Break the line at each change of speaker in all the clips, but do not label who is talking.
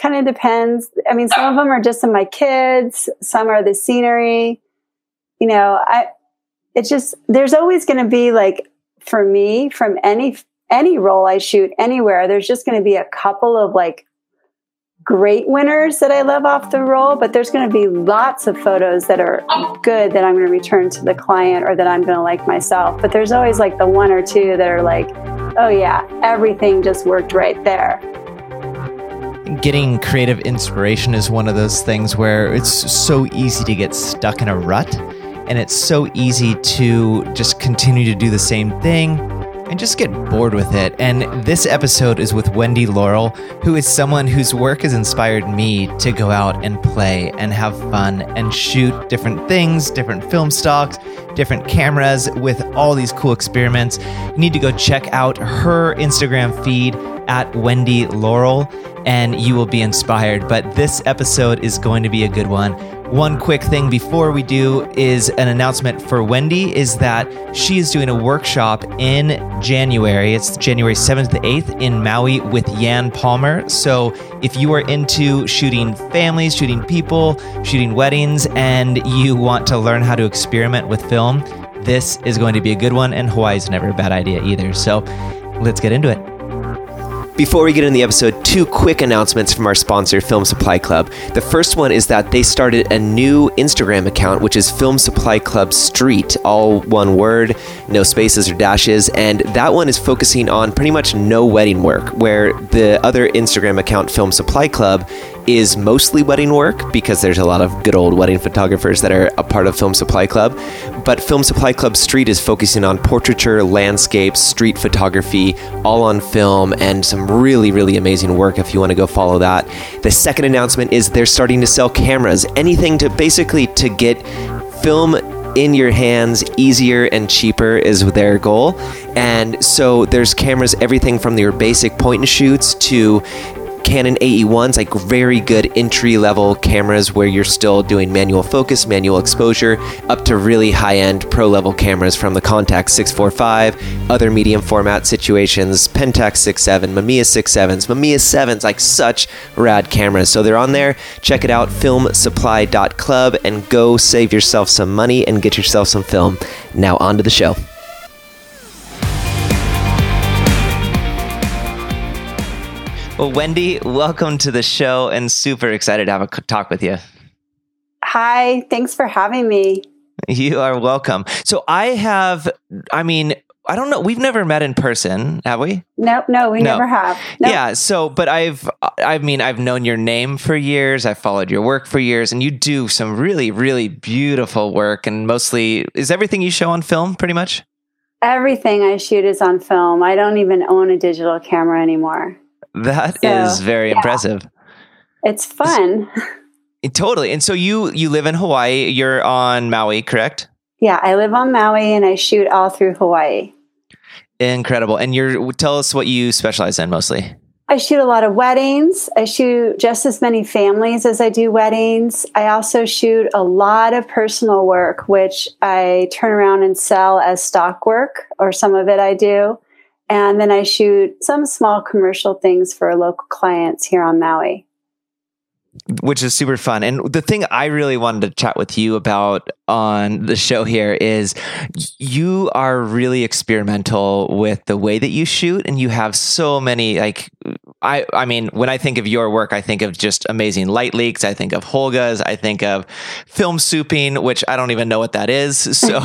kind of depends. I mean, some of them are just of my kids, some are the scenery. You know, I, it's just, there's always going to be like, for me, from any, any roll I shoot anywhere, there's just going to be a couple of like great winners that I love off the roll, but there's going to be lots of photos that are good that I'm going to return to the client or that I'm going to like myself. But there's always like the one or two that are like, oh yeah, everything just worked right there.
Getting creative inspiration is one of those things where it's so easy to get stuck in a rut and it's so easy to just continue to do the same thing and just get bored with it. And this episode is with Wendy Laurel, who is someone whose work has inspired me to go out and play and have fun and shoot different things, different film stocks, different cameras with all these cool experiments. You need to go check out her Instagram feed at Wendy Laurel and you will be inspired. But this episode is going to be a good one. One quick thing before we do is an announcement for Wendy is that she is doing a workshop in January. It's January 7th to 8th in Maui with Yan Palmer. So if you are into shooting families, shooting people, shooting weddings, and you want to learn how to experiment with film, this is going to be a good one. And Hawaii is never a bad idea either. So let's get into it. Before we get into the episode, two quick announcements from our sponsor, Film Supply Club. The first one is that they started a new Instagram account, which is Film Supply Club Street, all one word, no spaces or dashes. And that one is focusing on pretty much no wedding work, where the other Instagram account, Film Supply Club, is mostly wedding work because there's a lot of good old wedding photographers that are a part of Film Supply Club. But Film Supply Club Street is focusing on portraiture, landscapes, street photography, all on film, and some really, really amazing work if you want to go follow that. The second announcement is they're starting to sell cameras, anything to basically to get film in your hands easier and cheaper is their goal. And so there's cameras, everything from your basic point and shoots to Canon AE1s, like very good entry level cameras where you're still doing manual focus, manual exposure, up to really high end pro level cameras from the Contax 645, other medium format situations, Pentax 67, Mamiya 67s, Mamiya 7s, like such rad cameras. So they're on there. Check it out, filmsupply.club, and go save yourself some money and get yourself some film. Now, on to the show. Well, Wendy, welcome to the show and super excited to have a talk with you.
Hi, thanks for having me.
You are welcome. So, I have, I mean, I don't know. We've never met in person, have we?
Nope, no, we no. never have.
Yeah. So, but I've, I mean, I've known your name for years. I've followed your work for years, and you do some really, really beautiful work. And mostly, is everything you show on film pretty much?
Everything I shoot is on film. I don't even own a digital camera anymore.
That so, is very yeah. impressive.
It's fun.
Totally. And so you you live in Hawaii. You're on Maui, correct?
Yeah, I live on Maui and I shoot all through Hawaii.
Incredible. And you're tell us what you specialize in mostly.
I shoot a lot of weddings. I shoot just as many families as I do weddings. I also shoot a lot of personal work, which I turn around and sell as stock work, or some of it I do. And then I shoot some small commercial things for local clients here on Maui.
Which is super fun. And the thing I really wanted to chat with you about on the show here is you are really experimental with the way that you shoot and you have so many like I I mean when I think of your work I think of just amazing light leaks I think of Holga's I think of film souping which I don't even know what that is so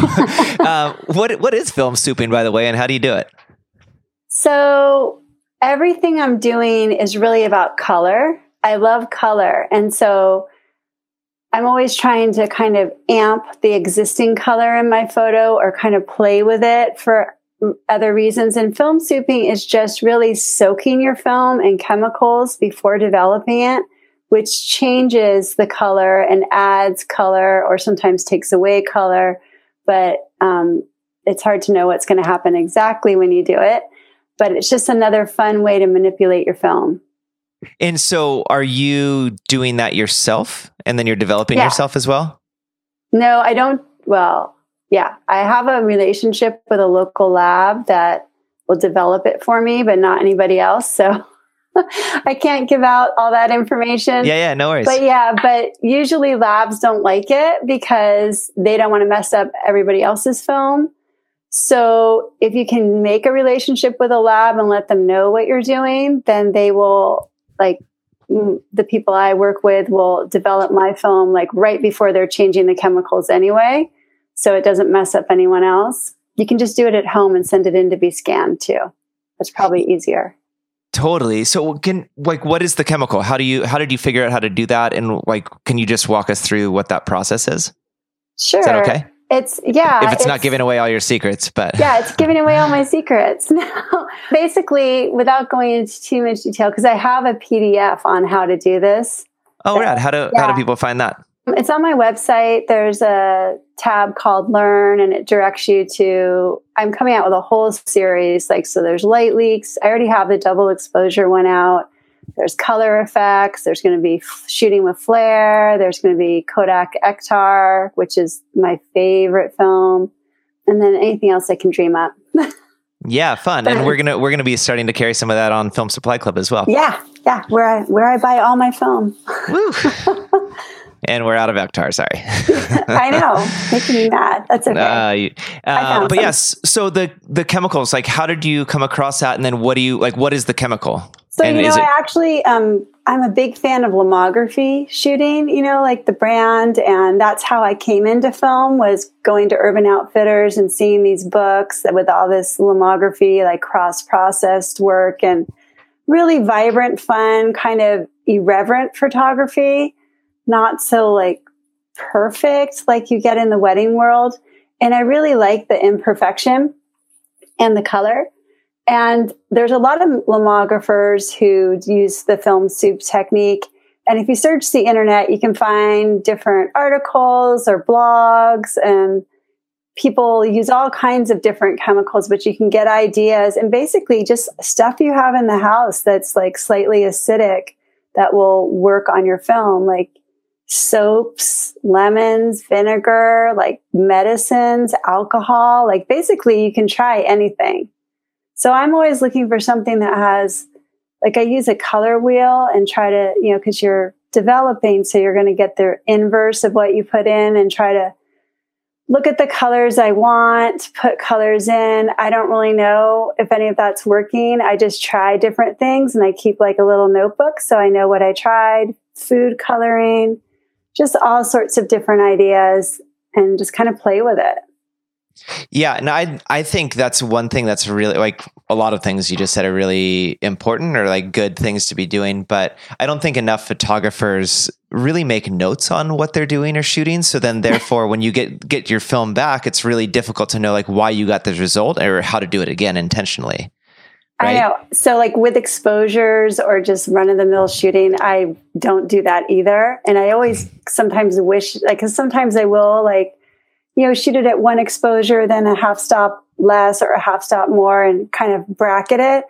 uh, what what is film souping by the way and how do you do it
so everything I'm doing is really about color. I love color. And so I'm always trying to kind of amp the existing color in my photo or kind of play with it for other reasons. And film souping is just really soaking your film in chemicals before developing it, which changes the color and adds color or sometimes takes away color. But um, it's hard to know what's going to happen exactly when you do it but it's just another fun way to manipulate your film.
And so, are you doing that yourself and then you're developing yeah. yourself as well?
No, I don't. Well, yeah, I have a relationship with a local lab that will develop it for me, but not anybody else. So, I can't give out all that information.
Yeah, yeah, no worries.
But yeah, but usually labs don't like it because they don't want to mess up everybody else's film. So if you can make a relationship with a lab and let them know what you're doing, then they will like mm, the people I work with will develop my film like right before they're changing the chemicals anyway. So it doesn't mess up anyone else. You can just do it at home and send it in to be scanned too. That's probably easier.
Totally. So can like what is the chemical? How do you how did you figure out how to do that? And like can you just walk us through what that process is?
Sure.
Is that okay?
It's yeah.
If it's, it's, not giving away all your secrets, but
yeah, it's giving away all my secrets. Now, basically, without going into too much detail, because I have a PDF on how to do this.
Oh, rad! How do yeah. how do people find that?
It's on my website. There's a tab called Learn, and it directs you to. I'm coming out with a whole series. Like, so there's light leaks. I already have the double exposure one out. There's color effects. There's going to be shooting with flare. There's going to be Kodak Ektar, which is my favorite film, and then anything else I can dream up.
yeah, fun. and we're gonna we're gonna be starting to carry some of that on Film Supply Club as well.
Yeah, yeah. Where I where I buy all my film. Woo.
and we're out of Ektar. Sorry.
I know, making me mad. That's okay. Uh,
uh, but some. yes, so the the chemicals, like, how did you come across that, and then what do you like? What is the chemical?
So
and
you know, it- I actually um, I'm a big fan of lomography shooting. You know, like the brand, and that's how I came into film was going to Urban Outfitters and seeing these books with all this lomography, like cross processed work, and really vibrant, fun, kind of irreverent photography not so like perfect like you get in the wedding world. And I really like the imperfection and the color. And there's a lot of lomographers who use the film soup technique. And if you search the internet, you can find different articles or blogs and people use all kinds of different chemicals, but you can get ideas and basically just stuff you have in the house that's like slightly acidic that will work on your film. Like soaps, lemons, vinegar, like medicines, alcohol. Like basically, you can try anything. So I'm always looking for something that has, like, I use a color wheel and try to, you know, because you're developing, so you're going to get the inverse of what you put in and try to look at the colors I want, put colors in. I don't really know if any of that's working. I just try different things and I keep like a little notebook so I know what I tried, food coloring, just all sorts of different ideas and just kind of play with it.
Yeah, and I I think that's one thing that's really like a lot of things you just said are really important or like good things to be doing, but I don't think enough photographers really make notes on what they're doing or shooting. So then therefore when you get get your film back, it's really difficult to know like why you got this result or how to do it again intentionally.
Right? I know. So, like with exposures or just run of the mill shooting, I don't do that either. And I always mm. sometimes wish, like, because sometimes I will, like, you know, shoot it at one exposure, then a half stop less or a half stop more and kind of bracket it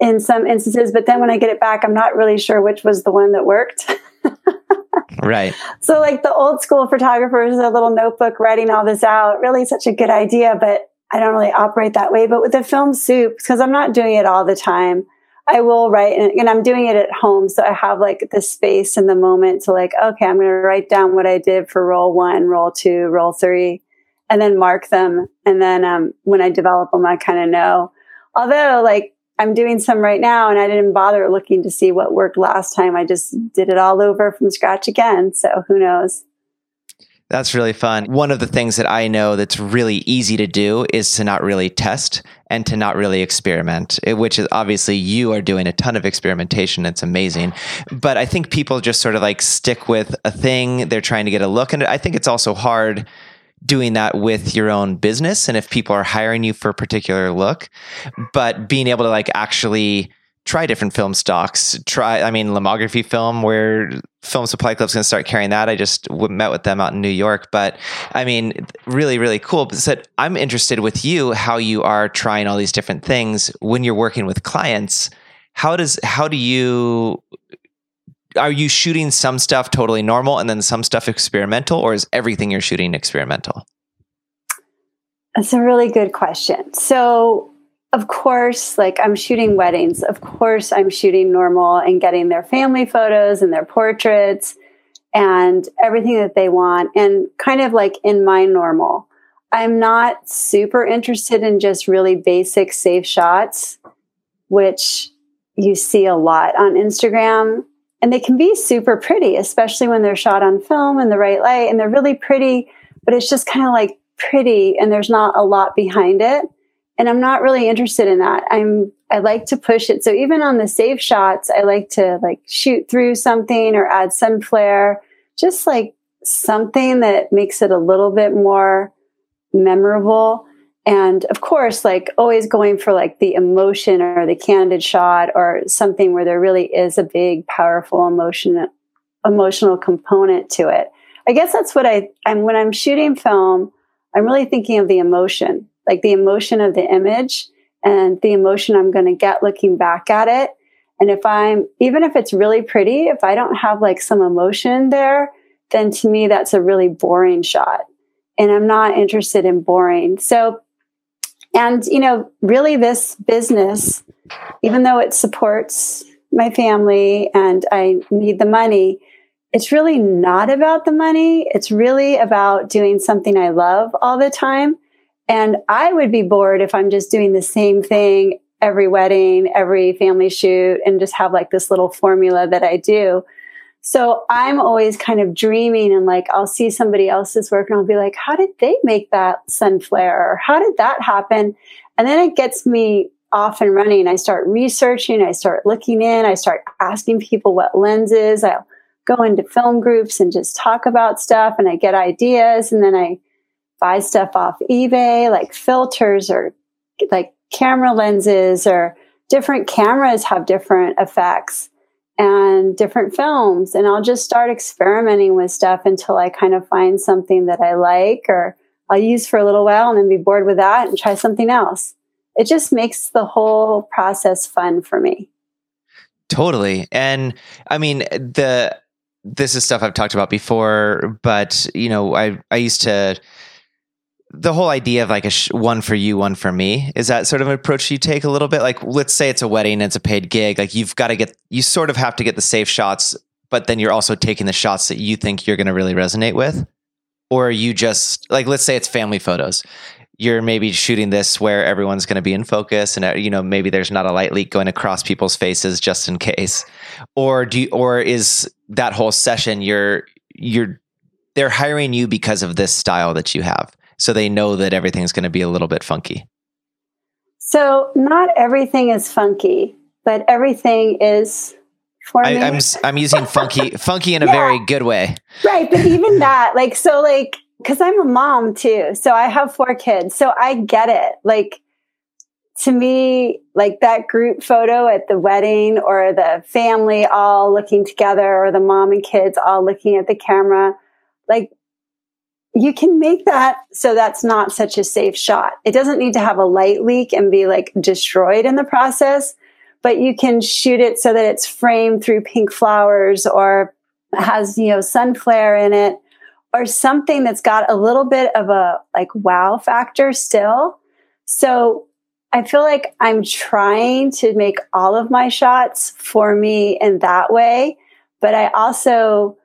in some instances. But then when I get it back, I'm not really sure which was the one that worked.
right.
So, like the old school photographers, a little notebook writing all this out, really such a good idea. But I don't really operate that way. But with the film soup, because I'm not doing it all the time, I will write and, and, I'm doing it at home. So I have like the space and the moment to like, okay, I'm going to write down what I did for roll one, roll two, roll three, and then mark them. And then, um, when I develop them, I kind of know. Although like I'm doing some right now and I didn't bother looking to see what worked last time. I just did it all over from scratch again. So who knows?
That's really fun. One of the things that I know that's really easy to do is to not really test and to not really experiment, which is obviously you are doing a ton of experimentation. It's amazing. But I think people just sort of like stick with a thing. They're trying to get a look. And I think it's also hard doing that with your own business. And if people are hiring you for a particular look, but being able to like actually try different film stocks. Try, I mean, lomography film, where Film Supply Club's going to start carrying that. I just met with them out in New York, but I mean, really, really cool. But said, I'm interested with you how you are trying all these different things when you're working with clients. How does how do you are you shooting some stuff totally normal and then some stuff experimental, or is everything you're shooting experimental?
That's a really good question. So of course, like I'm shooting weddings. Of course, I'm shooting normal and getting their family photos and their portraits and everything that they want and kind of like in my normal. I'm not super interested in just really basic safe shots, which you see a lot on Instagram. And they can be super pretty, especially when they're shot on film in the right light and they're really pretty, but it's just kind of like pretty and there's not a lot behind it and i'm not really interested in that. I'm i like to push it. So even on the safe shots i like to like shoot through something or add sun flare just like something that makes it a little bit more memorable. And of course like always going for like the emotion or the candid shot or something where there really is a big powerful emotion emotional component to it. I guess that's what i i'm when i'm shooting film i'm really thinking of the emotion like the emotion of the image and the emotion I'm going to get looking back at it. And if I'm, even if it's really pretty, if I don't have like some emotion there, then to me, that's a really boring shot. And I'm not interested in boring. So, and, you know, really this business, even though it supports my family and I need the money, it's really not about the money. It's really about doing something I love all the time and I would be bored if I'm just doing the same thing every wedding, every family shoot, and just have like this little formula that I do. So I'm always kind of dreaming and like I'll see somebody else's work and I'll be like, how did they make that sun flare? Or how did that happen? And then it gets me off and running. I start researching, I start looking in, I start asking people what lenses. I'll go into film groups and just talk about stuff and I get ideas and then I buy stuff off eBay, like filters or like camera lenses or different cameras have different effects and different films. And I'll just start experimenting with stuff until I kind of find something that I like or I'll use for a little while and then be bored with that and try something else. It just makes the whole process fun for me.
Totally. And I mean, the, this is stuff I've talked about before, but you know, I, I used to, the whole idea of like a sh- one for you, one for me is that sort of an approach you take a little bit. Like, let's say it's a wedding, it's a paid gig. Like, you've got to get, you sort of have to get the safe shots, but then you're also taking the shots that you think you're going to really resonate with. Or you just, like, let's say it's family photos. You're maybe shooting this where everyone's going to be in focus and, uh, you know, maybe there's not a light leak going across people's faces just in case. Or do you, or is that whole session, you're, you're, they're hiring you because of this style that you have so they know that everything's going to be a little bit funky?
So, not everything is funky, but everything is for I,
me. I'm I'm using funky funky in a yeah. very good way.
Right, but even that, like, so, like, because I'm a mom too, so I have four kids, so I get it. Like, to me, like that group photo at the wedding, or the family all looking together, or the mom and kids all looking at the camera, like you can make that so that's not such a safe shot. It doesn't need to have a light leak and be like destroyed in the process, but you can shoot it so that it's framed through pink flowers or has, you know, sun flare in it or something that's got a little bit of a like wow factor still. So I feel like I'm trying to make all of my shots for me in that way, but I also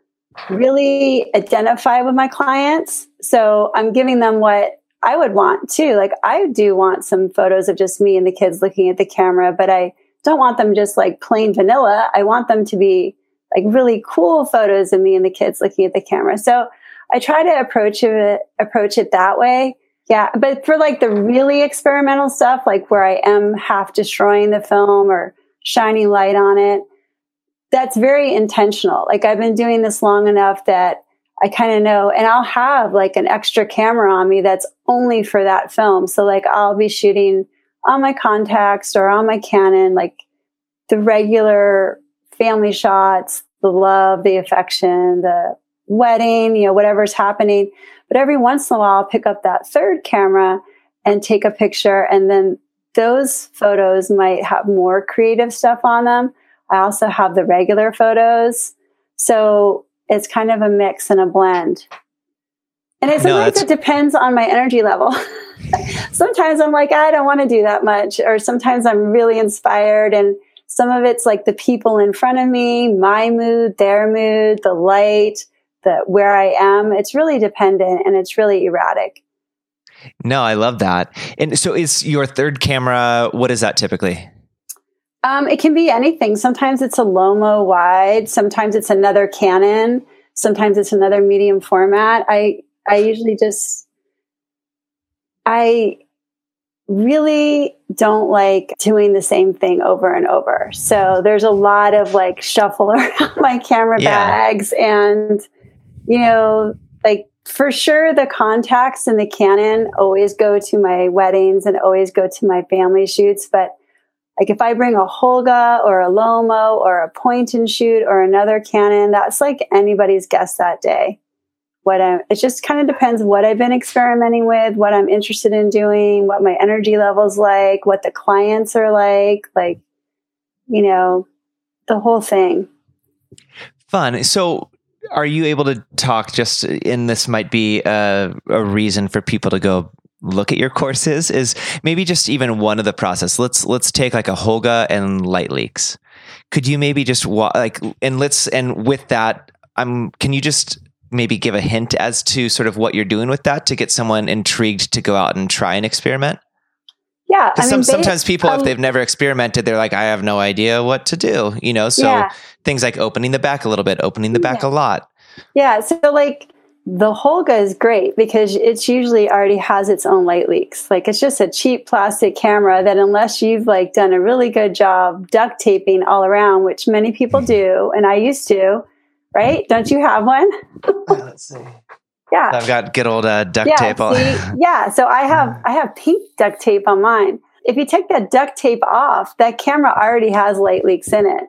really identify with my clients. So I'm giving them what I would want too. Like I do want some photos of just me and the kids looking at the camera, but I don't want them just like plain vanilla. I want them to be like really cool photos of me and the kids looking at the camera. So I try to approach it, approach it that way. Yeah. But for like the really experimental stuff, like where I am half destroying the film or shining light on it, that's very intentional. Like I've been doing this long enough that I kind of know, and I'll have like an extra camera on me that's only for that film. So like I'll be shooting on my Contax or on my Canon, like the regular family shots, the love, the affection, the wedding, you know, whatever's happening. But every once in a while, I'll pick up that third camera and take a picture. And then those photos might have more creative stuff on them. I also have the regular photos. So it's kind of a mix and a blend. And it sometimes no, it depends on my energy level. sometimes I'm like, I don't want to do that much. Or sometimes I'm really inspired and some of it's like the people in front of me, my mood, their mood, the light, the where I am. It's really dependent and it's really erratic.
No, I love that. And so is your third camera, what is that typically?
Um, it can be anything. Sometimes it's a Lomo wide, sometimes it's another Canon, sometimes it's another medium format. I I usually just I really don't like doing the same thing over and over. So there's a lot of like shuffle around my camera yeah. bags and you know, like for sure the Contax and the Canon always go to my weddings and always go to my family shoots, but like if I bring a Holga or a Lomo or a point and shoot or another Canon, that's like anybody's guess that day. What I, it just kind of depends what I've been experimenting with, what I'm interested in doing, what my energy levels like, what the clients are like, like, you know, the whole thing.
Fun. So are you able to talk just and this might be a, a reason for people to go look at your courses is maybe just even one of the process. Let's let's take like a Holga and light leaks. Could you maybe just wa- like and let's and with that, I'm can you just maybe give a hint as to sort of what you're doing with that to get someone intrigued to go out and try and experiment?
Yeah,
I mean, some, sometimes people, um, if they've never experimented, they're like, I have no idea what to do. You know, so yeah. things like opening the back a little bit, opening the back yeah. a lot.
Yeah, so like the Holga is great because it's usually already has its own light leaks. Like it's just a cheap plastic camera that unless you've like done a really good job duct taping all around, which many people hmm. do, and I used to, right? Don't you have one?
Uh, let's see. Yeah, I've got good old uh, duct
yeah,
tape.
On. See, yeah, so I have hmm. I have pink duct tape on mine. If you take that duct tape off, that camera already has light leaks in it,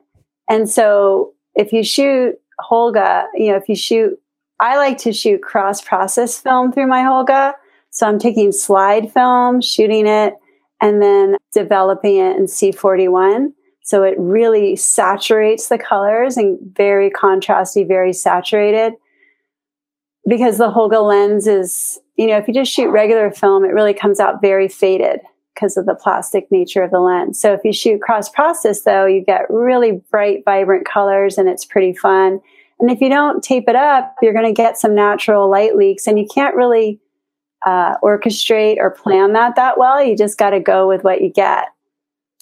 and so if you shoot Holga, you know, if you shoot I like to shoot cross process film through my Holga. So I'm taking slide film, shooting it, and then developing it in C41. So it really saturates the colors and very contrasty, very saturated. Because the Holga lens is, you know, if you just shoot regular film, it really comes out very faded because of the plastic nature of the lens. So if you shoot cross process though, you get really bright, vibrant colors and it's pretty fun. And if you don't tape it up, you're going to get some natural light leaks and you can't really uh, orchestrate or plan that that well. You just got to go with what you get.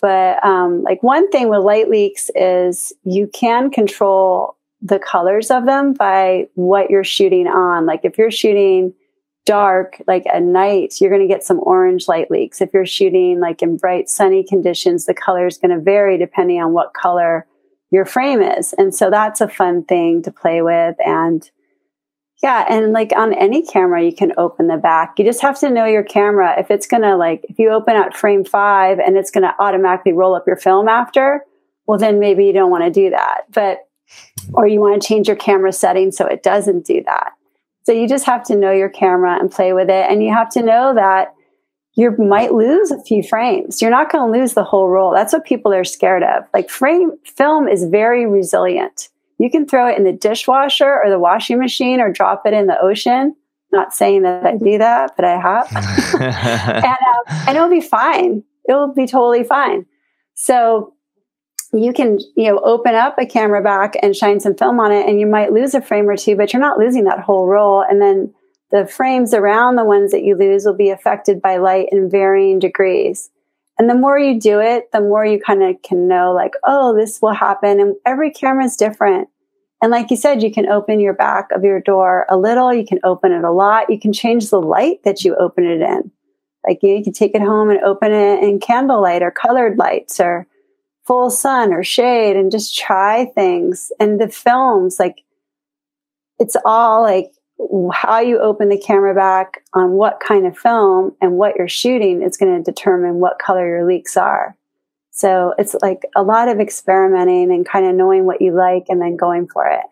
But um, like one thing with light leaks is you can control the colors of them by what you're shooting on. Like if you're shooting dark, like at night, you're going to get some orange light leaks. If you're shooting like in bright sunny conditions, the color is going to vary depending on what color your frame is. And so that's a fun thing to play with. And yeah, and like on any camera, you can open the back. You just have to know your camera. If it's going to like, if you open at frame five and it's going to automatically roll up your film after, well, then maybe you don't want to do that. But, or you want to change your camera setting so it doesn't do that. So you just have to know your camera and play with it. And you have to know that you might lose a few frames. You're not going to lose the whole roll. That's what people are scared of. Like frame film is very resilient. You can throw it in the dishwasher or the washing machine or drop it in the ocean. Not saying that I do that, but I have. and, um, and it'll be fine. It'll be totally fine. So you can, you know, open up a camera back and shine some film on it and you might lose a frame or two, but you're not losing that whole roll. And then the frames around the ones that you lose will be affected by light in varying degrees. And the more you do it, the more you kind of can know, like, oh, this will happen. And every camera is different. And like you said, you can open your back of your door a little, you can open it a lot, you can change the light that you open it in. Like you, you can take it home and open it in candlelight or colored lights or full sun or shade and just try things. And the films, like, it's all like how you open the camera back on what kind of film and what you're shooting is going to determine what color your leaks are. So it's like a lot of experimenting and kind of knowing what you like and then going for it.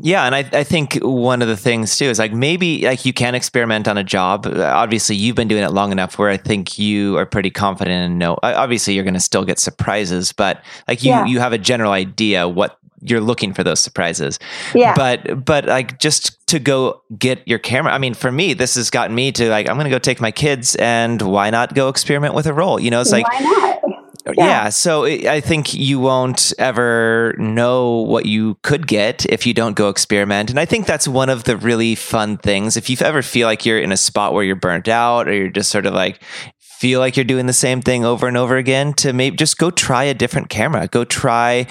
Yeah, and I, I think one of the things too is like maybe like you can experiment on a job. Obviously, you've been doing it long enough where I think you are pretty confident and know. Obviously, you're going to still get surprises, but like you, yeah. you have a general idea what you're looking for those surprises.
Yeah.
But but like just to go get your camera. I mean, for me, this has gotten me to like I'm going to go take my kids and why not go experiment with a roll? You know, it's like
why not?
Yeah. yeah. so I think you won't ever know what you could get if you don't go experiment. And I think that's one of the really fun things. If you ever feel like you're in a spot where you're burnt out or you're just sort of like feel like you're doing the same thing over and over again to maybe just go try a different camera. Go try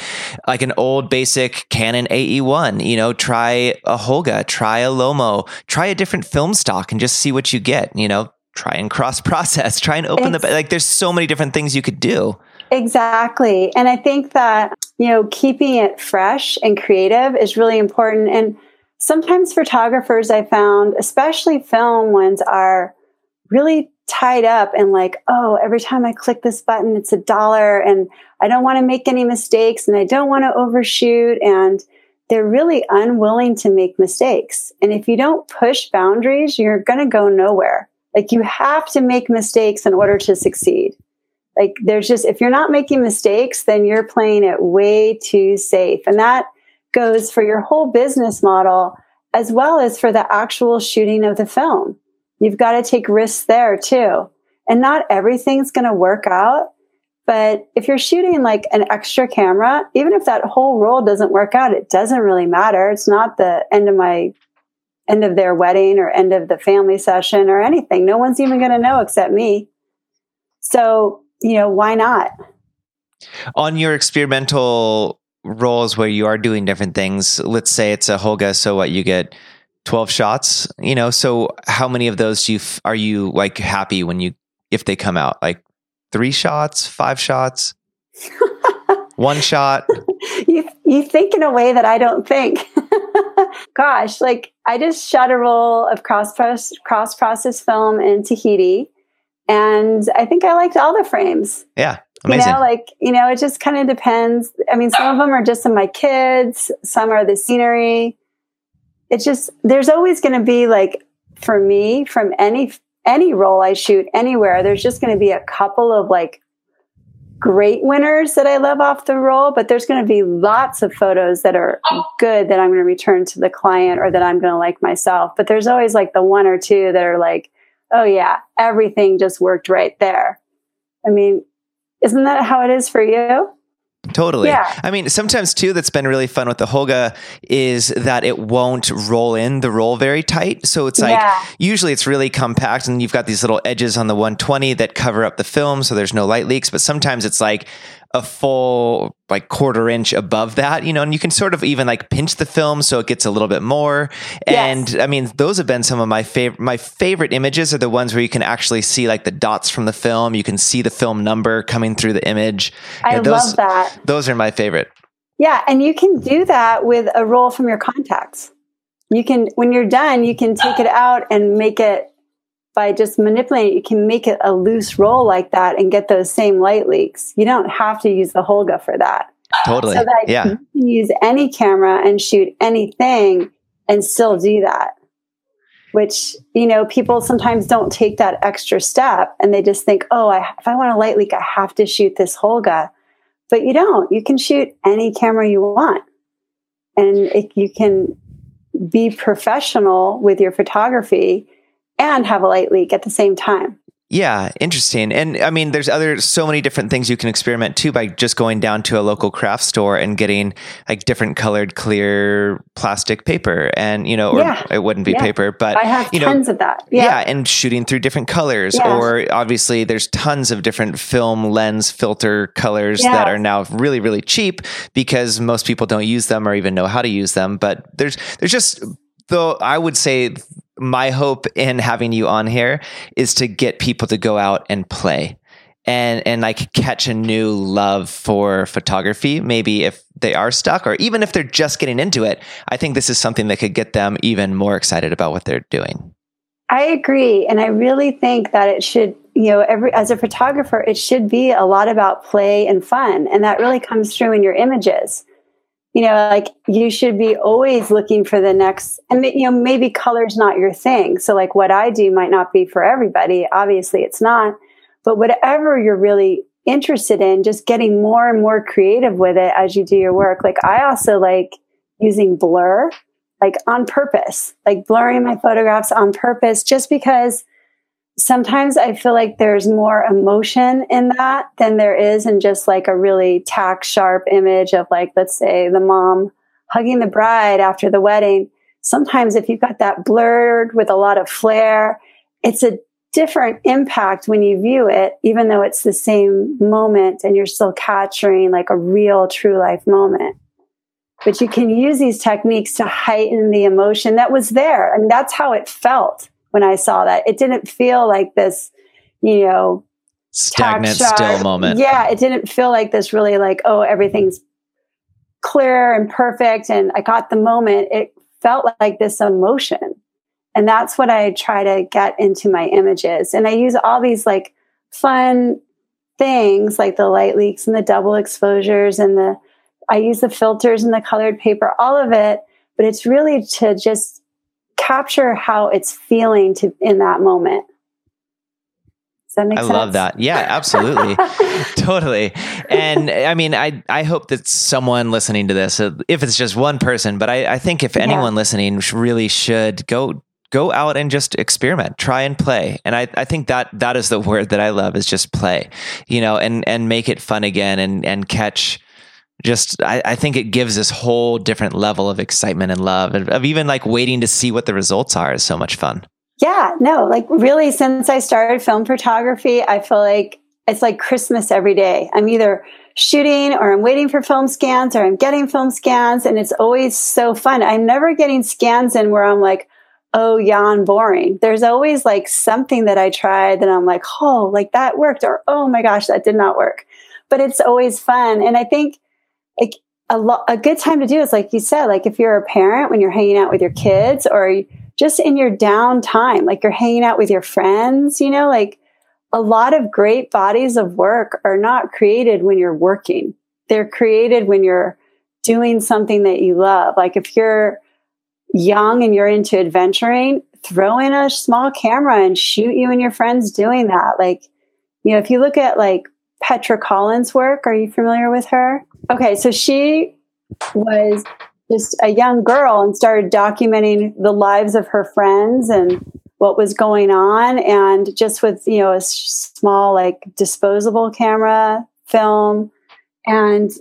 like an old basic canon ae1 you know try a holga try a lomo try a different film stock and just see what you get you know? Try and cross process try and open it's, the like there's so many different things you could do.
Exactly. And i think that you know keeping it fresh and creative is really important. And sometimes photographers i found especially film ones are really tied up and like, oh, every time I click this button, it's a dollar and I don't want to make any mistakes and I don't want to overshoot. And they're really unwilling to make mistakes. And if you don't push boundaries, you're going to go nowhere. Like you have to make mistakes in order to succeed. Like there's just, if you're not making mistakes, then you're playing it way too safe. And that goes for your whole business model as well as for the actual shooting of the film. You've got to take risks there too. And not everything's going to work out. But if you're shooting like an extra camera, even if that whole roll doesn't work out, it doesn't really matter. It's not the end of my end of their wedding or end of the family session or anything. No one's even going to know except me. So, you know, why not?
On your experimental rolls where you are doing different things, let's say it's a Holga, so what you get 12 shots, you know, so how many of those do you f- are you like happy when you if they come out? Like 3 shots, 5 shots? one shot?
You you think in a way that I don't think. Gosh, like I just shot a roll of cross cross process film in Tahiti and I think I liked all the frames.
Yeah. Amazing.
You know, like, you know, it just kind of depends. I mean, some of them are just of my kids, some are the scenery it's just there's always going to be like for me from any any roll I shoot anywhere there's just going to be a couple of like great winners that I love off the roll but there's going to be lots of photos that are good that I'm going to return to the client or that I'm going to like myself but there's always like the one or two that are like oh yeah everything just worked right there. I mean isn't that how it is for you
Totally. Yeah. I mean, sometimes too, that's been really fun with the Holga is that it won't roll in the roll very tight. So it's like yeah. usually it's really compact and you've got these little edges on the 120 that cover up the film so there's no light leaks. But sometimes it's like a full like quarter inch above that, you know, and you can sort of even like pinch the film so it gets a little bit more. Yes. And I mean, those have been some of my favorite my favorite images are the ones where you can actually see like the dots from the film. You can see the film number coming through the image.
I those, love that.
Those are my favorite.
Yeah, and you can do that with a roll from your Contax. You can when you're done, you can take it out and make it by just manipulating, you can make it a loose roll like that and get those same light leaks. You don't have to use the Holga for that.
Totally. So that yeah. you
can use any camera and shoot anything and still do that. Which, you know, people sometimes don't take that extra step and they just think, oh, I, if I want a light leak, I have to shoot this Holga. But you don't. You can shoot any camera you want. And it, you can be professional with your photography and have a light leak at the same time.
Yeah, interesting. And I mean, there's other so many different things you can experiment too by just going down to a local craft store and getting like different colored clear plastic paper, and you know, or yeah. it wouldn't be yeah. paper, but
I have
you
tons
know,
of that.
Yeah. yeah, and shooting through different colors, or obviously there's tons of different film lens filter colors that are now really really cheap because most people don't use them or even know how to use them. But there's there's just though I would say my hope in having you on here is to get people to go out and play and and like catch a new love for photography maybe if they are stuck or even if they're just getting into it. I think this is something that could get them even more excited about what they're doing.
I agree. And i really think that it should you know every as a photographer it should be a lot about play and fun. And that really comes through in your images you know, like you should be always looking for the next, and you know, maybe color's not your thing. So, like what I do might not be for everybody. Obviously, it's not. But whatever you're really interested in just getting more and more creative with it as you do your work. Like I also like using blur, like on purpose, like blurring my photographs on purpose, just because sometimes I feel like there's more emotion in that than there is in just like a really tack sharp image of like, let's say the mom hugging the bride after the wedding. Sometimes if you've got that blurred with a lot of flare, it's a different impact when you view it, even though it's the same moment and you're still capturing like a real true life moment. But you can use these techniques to heighten the emotion that was there. and that's how it felt when I saw that. It didn't feel like this, you know,
stagnant still moment.
Yeah, it didn't feel like this really like, oh, everything's clear and perfect and I got the moment. It felt like this emotion. And that's what I try to get into my images. And I use all these like fun things like the light leaks and the double exposures and the I use the filters and the colored paper, all of it, but it's really to just capture how it's feeling to in that moment. Does that make
I
sense?
love that. Yeah, absolutely. totally. And I mean, I, I hope that someone listening to this, if it's just one person, but I, I think if anyone yeah. listening really should go go out and just experiment try and play and I, I think that that is the word that i love is just play you know and and make it fun again and and catch just I, I, think it gives this whole different level of excitement and love of, of even like waiting to see what the results are is so much fun.
Yeah no like really since i started film photography i feel like it's like christmas every day. I'm either shooting or i'm waiting for film scans or i'm getting film scans and it's always so fun. I'm never getting scans in where i'm like oh yawn boring. There's always like something that i tried that i'm like oh like that worked or oh my gosh that did not work. But it's always fun and i think like a lo- a good time to do is like you said, like if you're a parent when you're hanging out with your kids or just in your downtime, like you're hanging out with your friends, you know, like a lot of great bodies of work are not created when you're working. They're created when you're doing something that you love. Like if you're young and you're into adventuring, throw in a small camera and shoot you and your friends doing that. Like, you know, if you look at like Petra Collins' work, are you familiar with her? Okay, so she was just a young girl and started documenting the lives of her friends and what was going on and just with you know a small like disposable camera film. And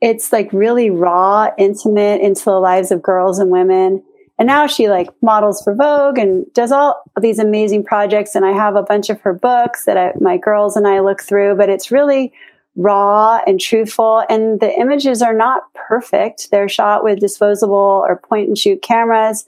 it's like really raw intimate into the lives of girls and women. And now she like models for vogue and does all these amazing projects. And i have a bunch of her books that I, my girls and i look through but it's really raw and truthful. And the images are not perfect. They're shot with disposable or point and shoot cameras,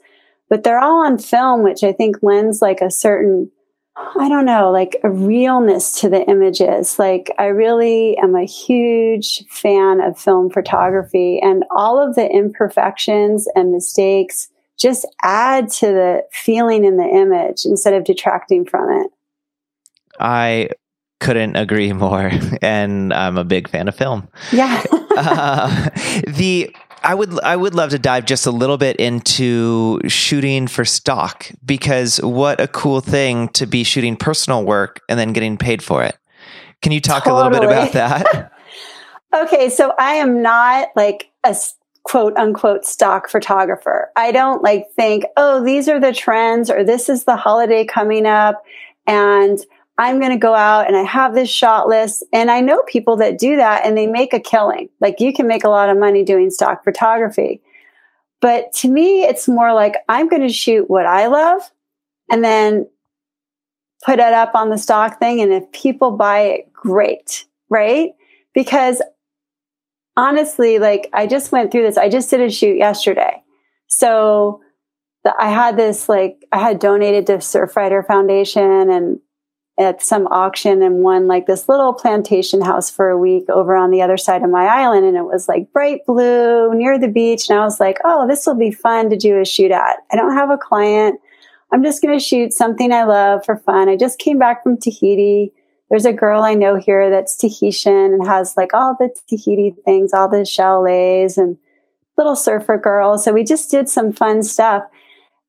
but they're all on film, which I think lends like a certain, I don't know, like a realness to the images. Like I really am a huge fan of film photography and all of the imperfections and mistakes just add to the feeling in the image instead of detracting from it.
I couldn't agree more and i'm a big fan of film.
Yeah. Uh,
the i would i would love to dive just a little bit into shooting for stock because what a cool thing to be shooting personal work and then getting paid for it. Can you talk totally. a little bit about that?
Okay so i am not like a quote unquote stock photographer. I don't like think oh these are the trends or this is the holiday coming up and I'm going to go out and I have this shot list. And I know people that do that and they make a killing. Like you can make a lot of money doing stock photography. But to me, it's more like I'm going to shoot what I love and then put it up on the stock thing. And if people buy it, great. Right. Because honestly, like I just went through this. I just did a shoot yesterday. So the, I had this, like, I had donated to Surfrider Foundation and at some auction and won like this little plantation house for a week over on the other side of my island. And it was like bright blue near the beach. And I was like, oh, this will be fun to do a shoot at. I don't have a client. I'm just going to shoot something I love for fun. I just came back from Tahiti. There's a girl I know here that's Tahitian and has like all the Tahiti things, all the chalets and little surfer girls. So we just did some fun stuff.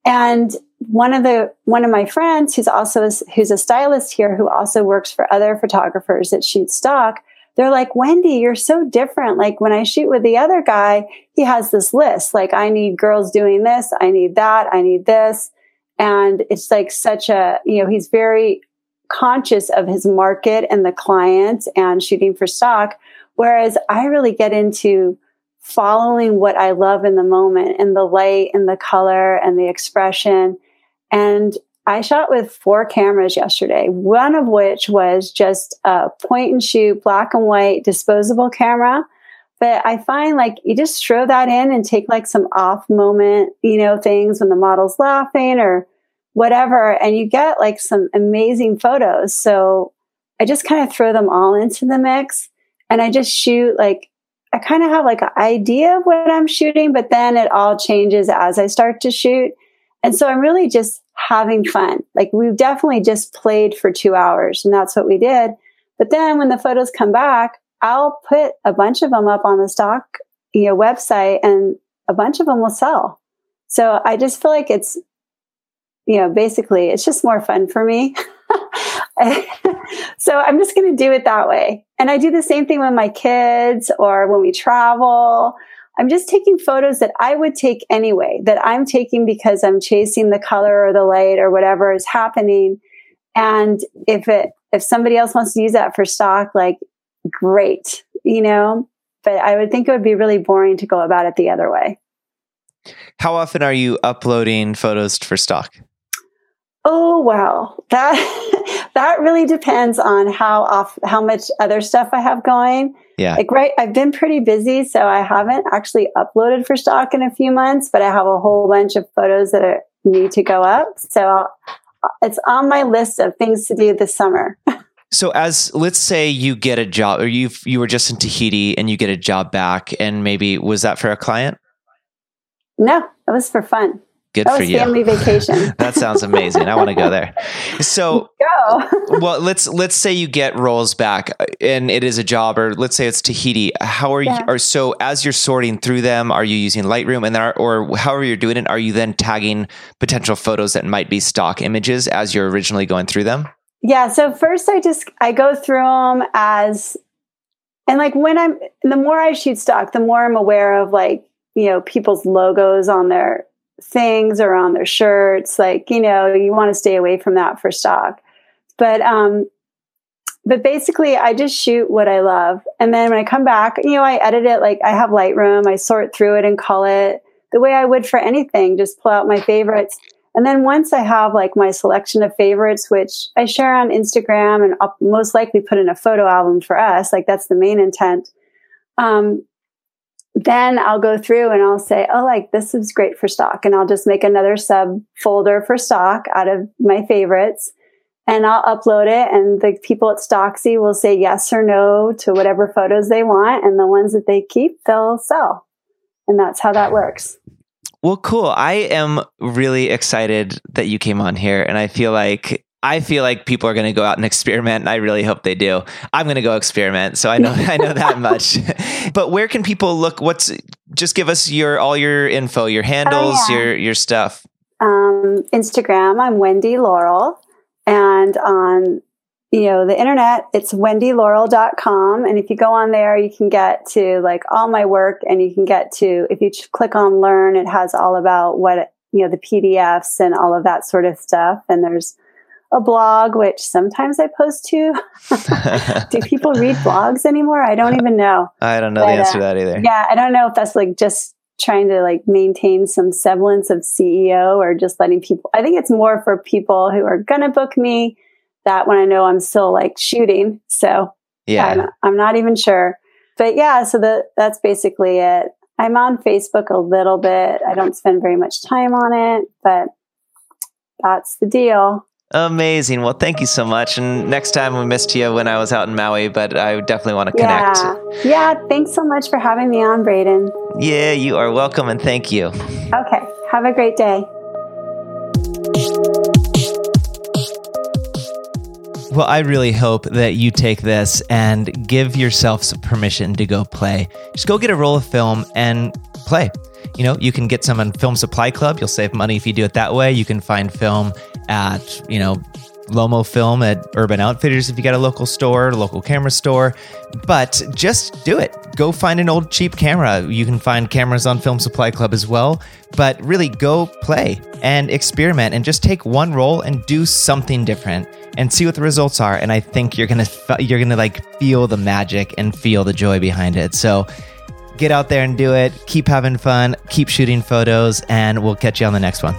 And one of the one of my friends who's also a, who's a stylist here who also works for other photographers that shoot stock they're like wendy you're so different. Like when i shoot with the other guy he has this list. Like i need girls doing this. I need that. I need this. And it's like such a you know he's very conscious of his market and the clients and shooting for stock. Whereas i really get into following what I love in the moment and the light and the color and the expression. And I shot with four cameras yesterday, one of which was just a point and shoot black and white disposable camera. But I find like you just throw that in and take like some off moment, you know, things when the model's laughing or whatever, and you get like some amazing photos. So I just kind of throw them all into the mix and I just shoot like I kind of have like an idea of what I'm shooting, but then it all changes as I start to shoot. And so I'm really just having fun. Like we've definitely just played for two hours and that's what we did. But then when the photos come back, I'll put a bunch of them up on the stock, you know, website and a bunch of them will sell. So I just feel like it's, you know, basically it's just more fun for me. so I'm just going to do it that way. And I do the same thing with my kids or when we travel. I'm just taking photos that I would take anyway, that I'm taking because I'm chasing the color or the light or whatever is happening. And if it, if somebody else wants to use that for stock, like great, you know, but I would think it would be really boring to go about it the other way.
How often are you uploading photos for stock?
Oh wow, that that really depends on how off how much other stuff I have going.
Yeah,
like right, I've been pretty busy, so I haven't actually uploaded for stock in a few months, but I have a whole bunch of photos that are, need to go up. So uh, it's on my list of things to do this summer.
So as let's say you get a job or you you were just in Tahiti and you get a job back and maybe was that for a client?
No, it was for fun.
Good
that
for you.
Family vacation.
that sounds amazing. I want to go there. So,
go.
well, let's let's say you get rolls back, uh, and it is a job, or let's say it's Tahiti. How are yeah. you? Or so as you're sorting through them, are you using Lightroom, and then, are, or however you're doing it, are you then tagging potential photos that might be stock images as you're originally going through them?
Yeah. So first, I just I go through them as, and like when I'm the more I shoot stock, the more I'm aware of like you know people's logos on their things or on their shirts. Like, you know, you want to stay away from that for stock. But, um, but basically I just shoot what I love. And then when I come back, you know, I edit it like I have Lightroom, I sort through it and call it the way I would for anything, just pull out my favorites. And then once I have like my selection of favorites, which I share on Instagram and I'll most likely put in a photo album for us, like that's the main intent. Um, then I'll go through and I'll say, oh, like this is great for stock. And I'll just make another sub folder for stock out of my favorites and I'll upload it. And the people at Stocksy will say yes or no to whatever photos they want. And the ones that they keep, they'll sell. And that's how that works.
Well, cool. I am really excited that you came on here. And I feel like I feel like people are going to go out and experiment, and I really hope they do. I'm going to go experiment, so I know I know that much. but where can people look? What's just give us your all your info, your handles, oh, yeah. your your stuff.
Um, Instagram, I'm Wendy Laurel, and on you know the internet, it's wendylaurel.com, and if you go on there, you can get to like all my work, and you can get to if you click on Learn, it has all about what you know the PDFs and all of that sort of stuff, and there's a blog, which sometimes I post to. Do people read blogs anymore? I don't even know.
I don't know but, the answer uh, to that either.
Yeah, I don't know if that's like just trying to like maintain some semblance of SEO or just letting people. I think it's more for people who are gonna book me that when I know I'm still like shooting. So
yeah,
I'm, I'm not even sure. But yeah, so the, that's basically it. I'm on Facebook a little bit. I don't spend very much time on it, but that's the deal.
Amazing. Well, thank you so much. And next time we missed you when I was out in Maui, but I definitely want to connect.
Yeah. Yeah. Thanks so much for having me on, Braden.
Yeah, you are welcome and thank you.
Okay. Have a great day.
Well, I really hope that you take this and give yourself some permission to go play. Just go get a roll of film and play. You know, you can get some on Film Supply Club. You'll save money if you do it that way. You can find film at, you know, Lomo Film at Urban Outfitters if you got a local store, local camera store. But just do it. Go find an old cheap camera. You can find cameras on Film Supply Club as well. But really go play and experiment and just take one roll and do something different and see what the results are. And I think you're gonna you're gonna like feel the magic and feel the joy behind it. So get out there and do it. Keep having fun. Keep shooting photos, and we'll catch you on the next one.